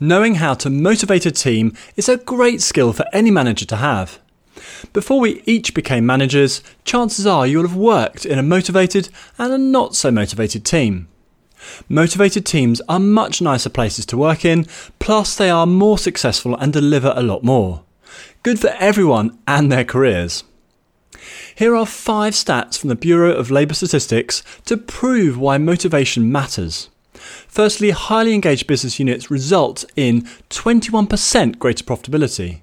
Knowing how to motivate a team is a great skill for any manager to have. Before we each became managers, chances are you'll have worked in a motivated and a not so motivated team. Motivated teams are much nicer places to work in, plus, they are more successful and deliver a lot more. Good for everyone and their careers. Here are five stats from the Bureau of Labour Statistics to prove why motivation matters. Firstly, highly engaged business units result in 21% greater profitability.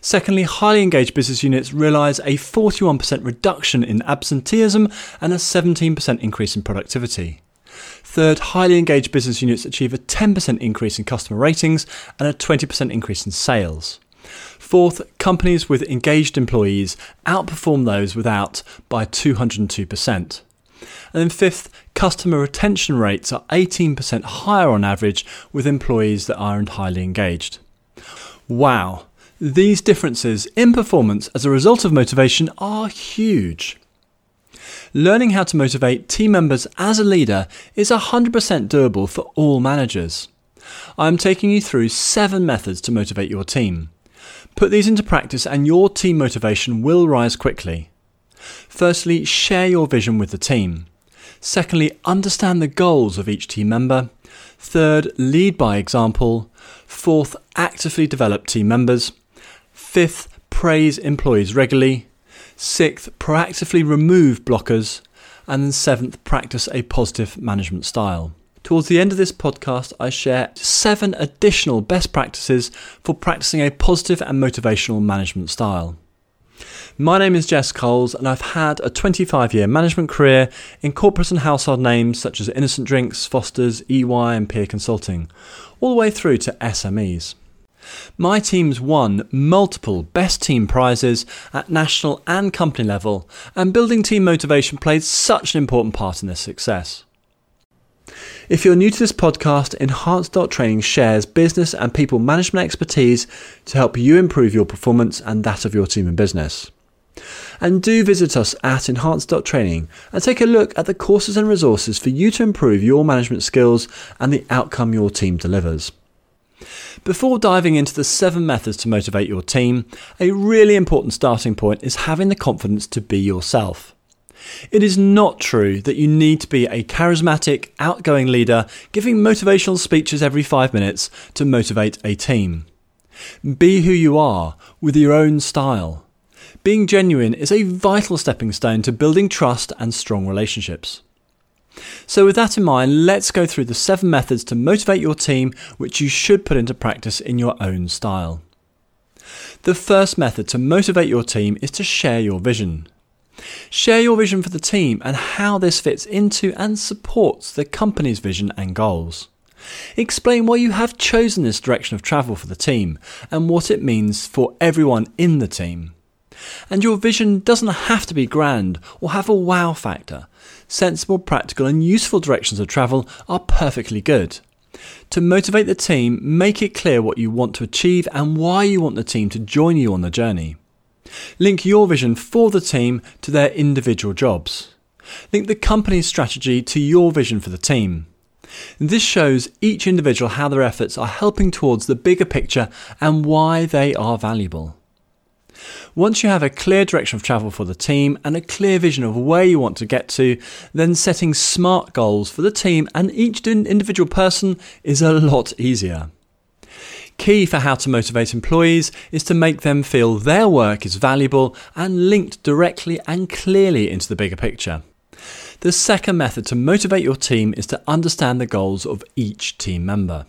Secondly, highly engaged business units realise a 41% reduction in absenteeism and a 17% increase in productivity. Third, highly engaged business units achieve a 10% increase in customer ratings and a 20% increase in sales. Fourth, companies with engaged employees outperform those without by 202%. And then fifth, customer retention rates are 18% higher on average with employees that aren't highly engaged. Wow, these differences in performance as a result of motivation are huge. Learning how to motivate team members as a leader is 100% doable for all managers. I am taking you through seven methods to motivate your team. Put these into practice and your team motivation will rise quickly. Firstly, share your vision with the team. Secondly, understand the goals of each team member. Third, lead by example. Fourth, actively develop team members. Fifth, praise employees regularly. Sixth, proactively remove blockers. And then seventh, practice a positive management style. Towards the end of this podcast, I share seven additional best practices for practicing a positive and motivational management style. My name is Jess Coles, and I've had a 25 year management career in corporate and household names such as Innocent Drinks, Foster's, EY, and PA Consulting, all the way through to SMEs. My teams won multiple Best Team prizes at national and company level, and building team motivation played such an important part in their success. If you're new to this podcast, Enhance Training shares business and people management expertise to help you improve your performance and that of your team and business. And do visit us at Enhance Training and take a look at the courses and resources for you to improve your management skills and the outcome your team delivers. Before diving into the seven methods to motivate your team, a really important starting point is having the confidence to be yourself. It is not true that you need to be a charismatic, outgoing leader giving motivational speeches every five minutes to motivate a team. Be who you are with your own style. Being genuine is a vital stepping stone to building trust and strong relationships. So, with that in mind, let's go through the seven methods to motivate your team, which you should put into practice in your own style. The first method to motivate your team is to share your vision. Share your vision for the team and how this fits into and supports the company's vision and goals. Explain why you have chosen this direction of travel for the team and what it means for everyone in the team. And your vision doesn't have to be grand or have a wow factor. Sensible, practical, and useful directions of travel are perfectly good. To motivate the team, make it clear what you want to achieve and why you want the team to join you on the journey. Link your vision for the team to their individual jobs. Link the company's strategy to your vision for the team. This shows each individual how their efforts are helping towards the bigger picture and why they are valuable. Once you have a clear direction of travel for the team and a clear vision of where you want to get to, then setting smart goals for the team and each individual person is a lot easier. Key for how to motivate employees is to make them feel their work is valuable and linked directly and clearly into the bigger picture. The second method to motivate your team is to understand the goals of each team member.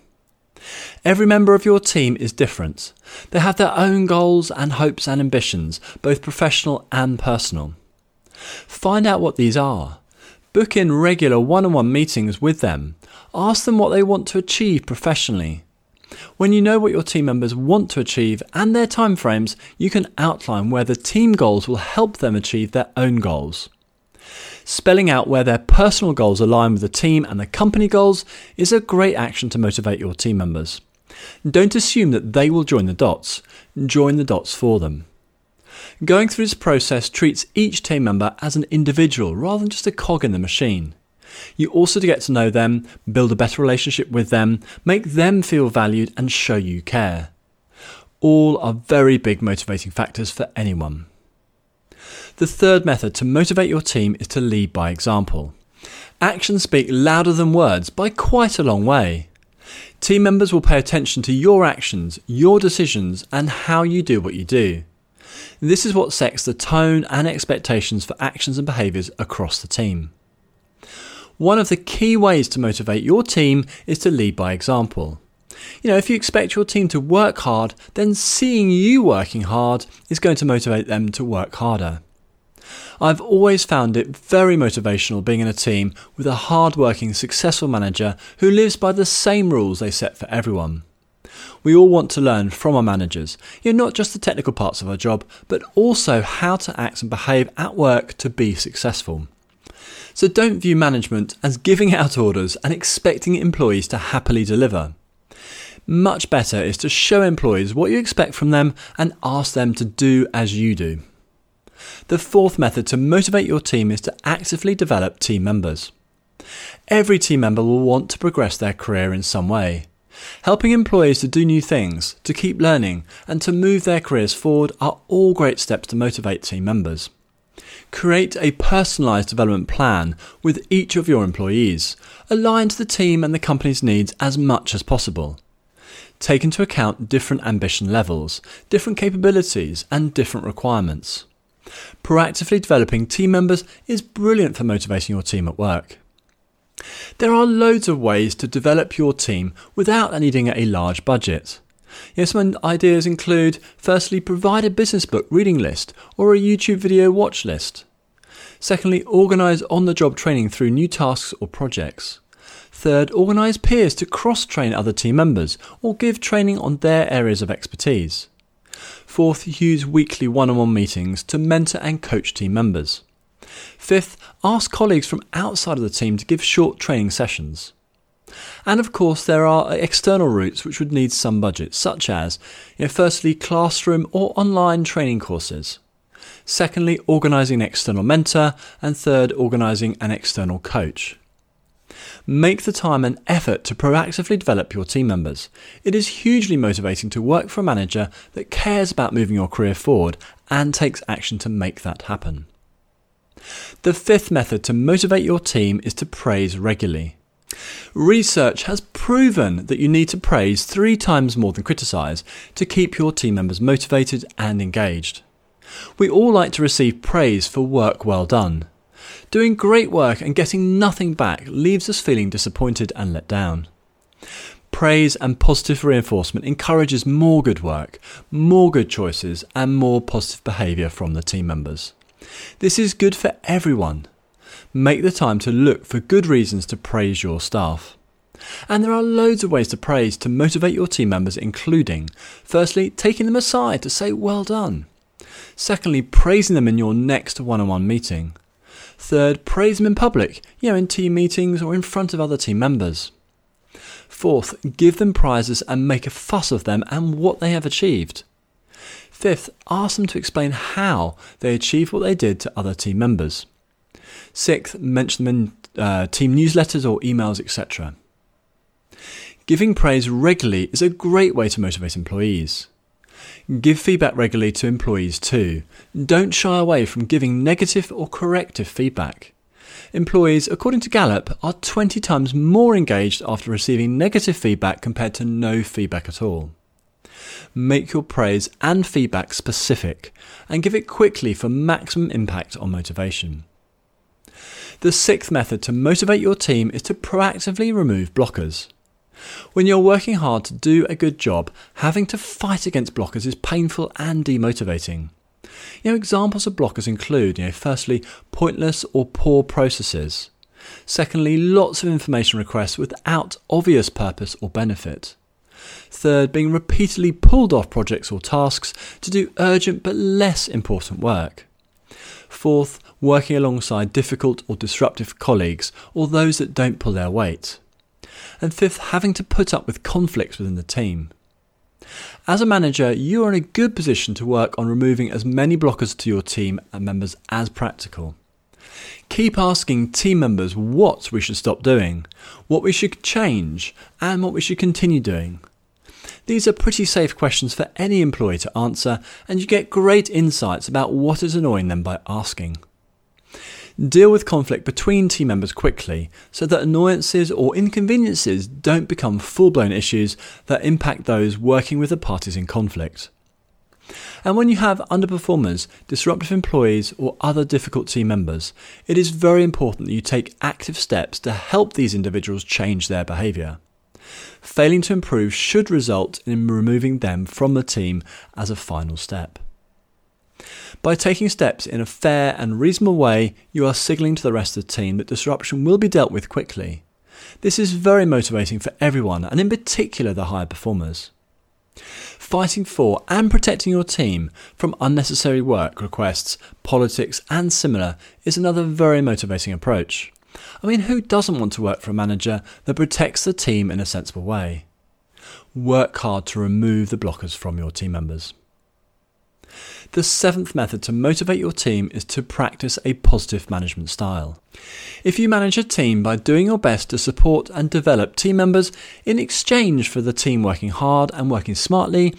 Every member of your team is different. They have their own goals and hopes and ambitions, both professional and personal. Find out what these are. Book in regular one on one meetings with them. Ask them what they want to achieve professionally. When you know what your team members want to achieve and their timeframes, you can outline where the team goals will help them achieve their own goals. Spelling out where their personal goals align with the team and the company goals is a great action to motivate your team members. Don't assume that they will join the dots, join the dots for them. Going through this process treats each team member as an individual rather than just a cog in the machine. You also get to know them, build a better relationship with them, make them feel valued, and show you care. All are very big motivating factors for anyone. The third method to motivate your team is to lead by example. Actions speak louder than words by quite a long way. Team members will pay attention to your actions, your decisions, and how you do what you do. This is what sets the tone and expectations for actions and behaviours across the team. One of the key ways to motivate your team is to lead by example. You know, if you expect your team to work hard, then seeing you working hard is going to motivate them to work harder. I've always found it very motivational being in a team with a hard-working, successful manager who lives by the same rules they set for everyone. We all want to learn from our managers, you know, not just the technical parts of our job, but also how to act and behave at work to be successful. So don't view management as giving out orders and expecting employees to happily deliver. Much better is to show employees what you expect from them and ask them to do as you do. The fourth method to motivate your team is to actively develop team members. Every team member will want to progress their career in some way. Helping employees to do new things, to keep learning, and to move their careers forward are all great steps to motivate team members. Create a personalised development plan with each of your employees, aligned to the team and the company's needs as much as possible. Take into account different ambition levels, different capabilities, and different requirements. Proactively developing team members is brilliant for motivating your team at work. There are loads of ways to develop your team without needing a large budget. Yes, some ideas include firstly, provide a business book reading list or a YouTube video watch list. Secondly, organise on the job training through new tasks or projects. Third, organise peers to cross train other team members or give training on their areas of expertise. Fourth, use weekly one on one meetings to mentor and coach team members. Fifth, ask colleagues from outside of the team to give short training sessions. And of course, there are external routes which would need some budget, such as, you know, firstly, classroom or online training courses. Secondly, organising an external mentor. And third, organising an external coach. Make the time and effort to proactively develop your team members. It is hugely motivating to work for a manager that cares about moving your career forward and takes action to make that happen. The fifth method to motivate your team is to praise regularly. Research has proven that you need to praise three times more than criticise to keep your team members motivated and engaged. We all like to receive praise for work well done. Doing great work and getting nothing back leaves us feeling disappointed and let down. Praise and positive reinforcement encourages more good work, more good choices, and more positive behaviour from the team members. This is good for everyone. Make the time to look for good reasons to praise your staff. And there are loads of ways to praise to motivate your team members, including firstly, taking them aside to say well done. Secondly, praising them in your next one on one meeting. Third, praise them in public, you know, in team meetings or in front of other team members. Fourth, give them prizes and make a fuss of them and what they have achieved. Fifth, ask them to explain how they achieved what they did to other team members. Sixth, mention them in uh, team newsletters or emails, etc. Giving praise regularly is a great way to motivate employees. Give feedback regularly to employees too. Don't shy away from giving negative or corrective feedback. Employees, according to Gallup, are 20 times more engaged after receiving negative feedback compared to no feedback at all. Make your praise and feedback specific and give it quickly for maximum impact on motivation. The sixth method to motivate your team is to proactively remove blockers. When you're working hard to do a good job, having to fight against blockers is painful and demotivating. You know, examples of blockers include, you know, firstly, pointless or poor processes. Secondly, lots of information requests without obvious purpose or benefit. Third, being repeatedly pulled off projects or tasks to do urgent but less important work. Fourth, working alongside difficult or disruptive colleagues or those that don't pull their weight. And fifth, having to put up with conflicts within the team. As a manager, you are in a good position to work on removing as many blockers to your team and members as practical. Keep asking team members what we should stop doing, what we should change, and what we should continue doing. These are pretty safe questions for any employee to answer, and you get great insights about what is annoying them by asking. Deal with conflict between team members quickly so that annoyances or inconveniences don't become full blown issues that impact those working with the parties in conflict. And when you have underperformers, disruptive employees, or other difficult team members, it is very important that you take active steps to help these individuals change their behaviour. Failing to improve should result in removing them from the team as a final step. By taking steps in a fair and reasonable way, you are signalling to the rest of the team that disruption will be dealt with quickly. This is very motivating for everyone, and in particular the higher performers. Fighting for and protecting your team from unnecessary work requests, politics, and similar is another very motivating approach. I mean, who doesn't want to work for a manager that protects the team in a sensible way? Work hard to remove the blockers from your team members. The seventh method to motivate your team is to practice a positive management style. If you manage a team by doing your best to support and develop team members in exchange for the team working hard and working smartly,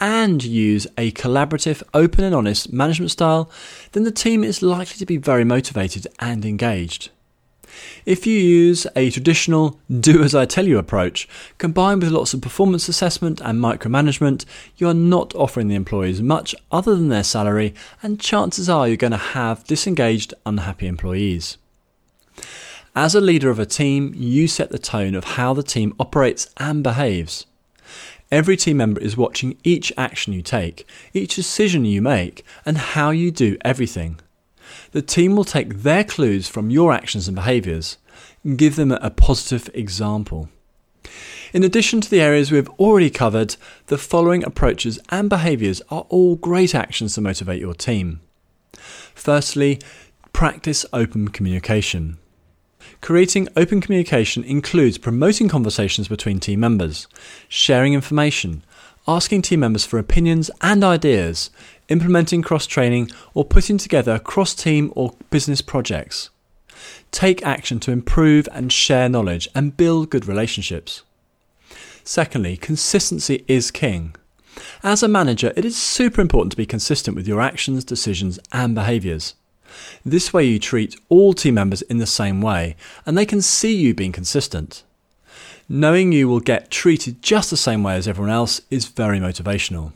and use a collaborative, open, and honest management style, then the team is likely to be very motivated and engaged. If you use a traditional do as I tell you approach, combined with lots of performance assessment and micromanagement, you are not offering the employees much other than their salary, and chances are you're going to have disengaged, unhappy employees. As a leader of a team, you set the tone of how the team operates and behaves. Every team member is watching each action you take, each decision you make, and how you do everything. The team will take their clues from your actions and behaviours and give them a positive example. In addition to the areas we've already covered, the following approaches and behaviours are all great actions to motivate your team. Firstly, practice open communication. Creating open communication includes promoting conversations between team members, sharing information, asking team members for opinions and ideas, implementing cross training, or putting together cross team or business projects. Take action to improve and share knowledge and build good relationships. Secondly, consistency is king. As a manager, it is super important to be consistent with your actions, decisions, and behaviours. This way, you treat all team members in the same way, and they can see you being consistent. Knowing you will get treated just the same way as everyone else is very motivational.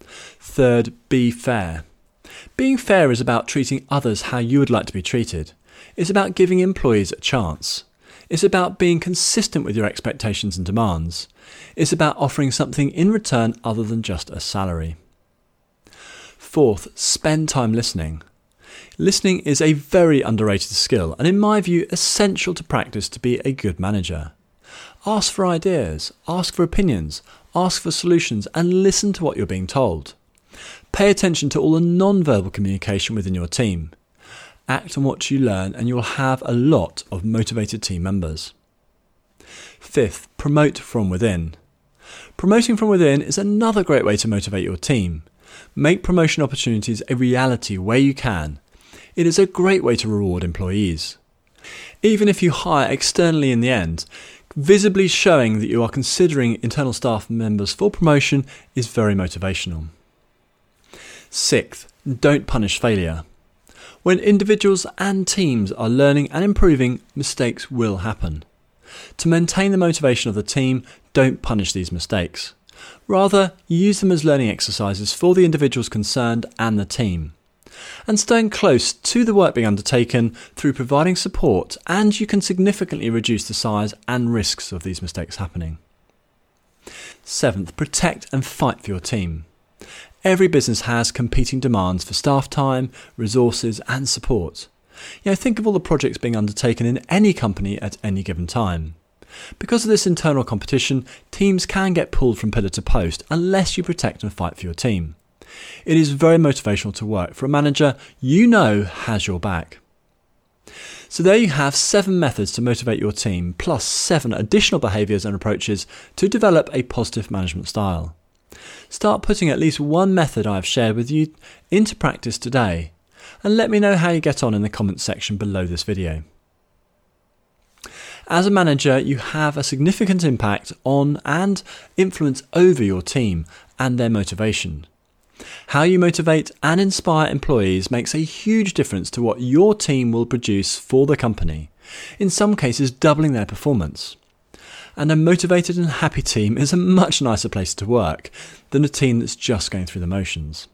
Third, be fair. Being fair is about treating others how you would like to be treated. It's about giving employees a chance. It's about being consistent with your expectations and demands. It's about offering something in return other than just a salary. Fourth, spend time listening. Listening is a very underrated skill and, in my view, essential to practice to be a good manager. Ask for ideas, ask for opinions, ask for solutions, and listen to what you're being told. Pay attention to all the non-verbal communication within your team. Act on what you learn, and you'll have a lot of motivated team members. Fifth, promote from within. Promoting from within is another great way to motivate your team. Make promotion opportunities a reality where you can. It is a great way to reward employees. Even if you hire externally in the end, visibly showing that you are considering internal staff members for promotion is very motivational. Sixth, don't punish failure. When individuals and teams are learning and improving, mistakes will happen. To maintain the motivation of the team, don't punish these mistakes. Rather, use them as learning exercises for the individuals concerned and the team. And staying close to the work being undertaken through providing support, and you can significantly reduce the size and risks of these mistakes happening. Seventh, protect and fight for your team. Every business has competing demands for staff time, resources, and support. You know, think of all the projects being undertaken in any company at any given time. Because of this internal competition, teams can get pulled from pillar to post unless you protect and fight for your team. It is very motivational to work for a manager you know has your back. So, there you have seven methods to motivate your team, plus seven additional behaviours and approaches to develop a positive management style. Start putting at least one method I have shared with you into practice today. and let me know how you get on in the comments section below this video. As a manager, you have a significant impact on and influence over your team and their motivation. How you motivate and inspire employees makes a huge difference to what your team will produce for the company, in some cases, doubling their performance. And a motivated and happy team is a much nicer place to work than a team that's just going through the motions.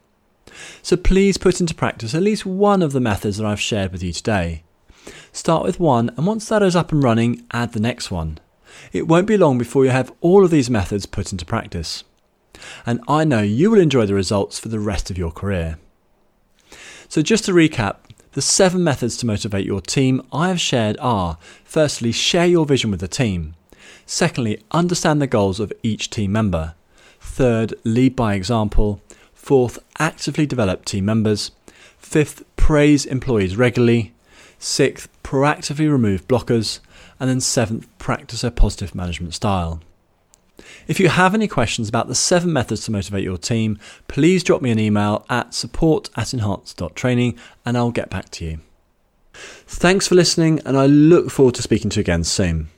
So please put into practice at least one of the methods that I've shared with you today. Start with one, and once that is up and running, add the next one. It won't be long before you have all of these methods put into practice. And I know you will enjoy the results for the rest of your career. So, just to recap, the seven methods to motivate your team I have shared are firstly, share your vision with the team. Secondly, understand the goals of each team member. Third, lead by example. Fourth, actively develop team members. Fifth, praise employees regularly. Sixth, proactively remove blockers. And then seventh, practice a positive management style. If you have any questions about the seven methods to motivate your team, please drop me an email at support at enhance.training and I'll get back to you. Thanks for listening, and I look forward to speaking to you again soon.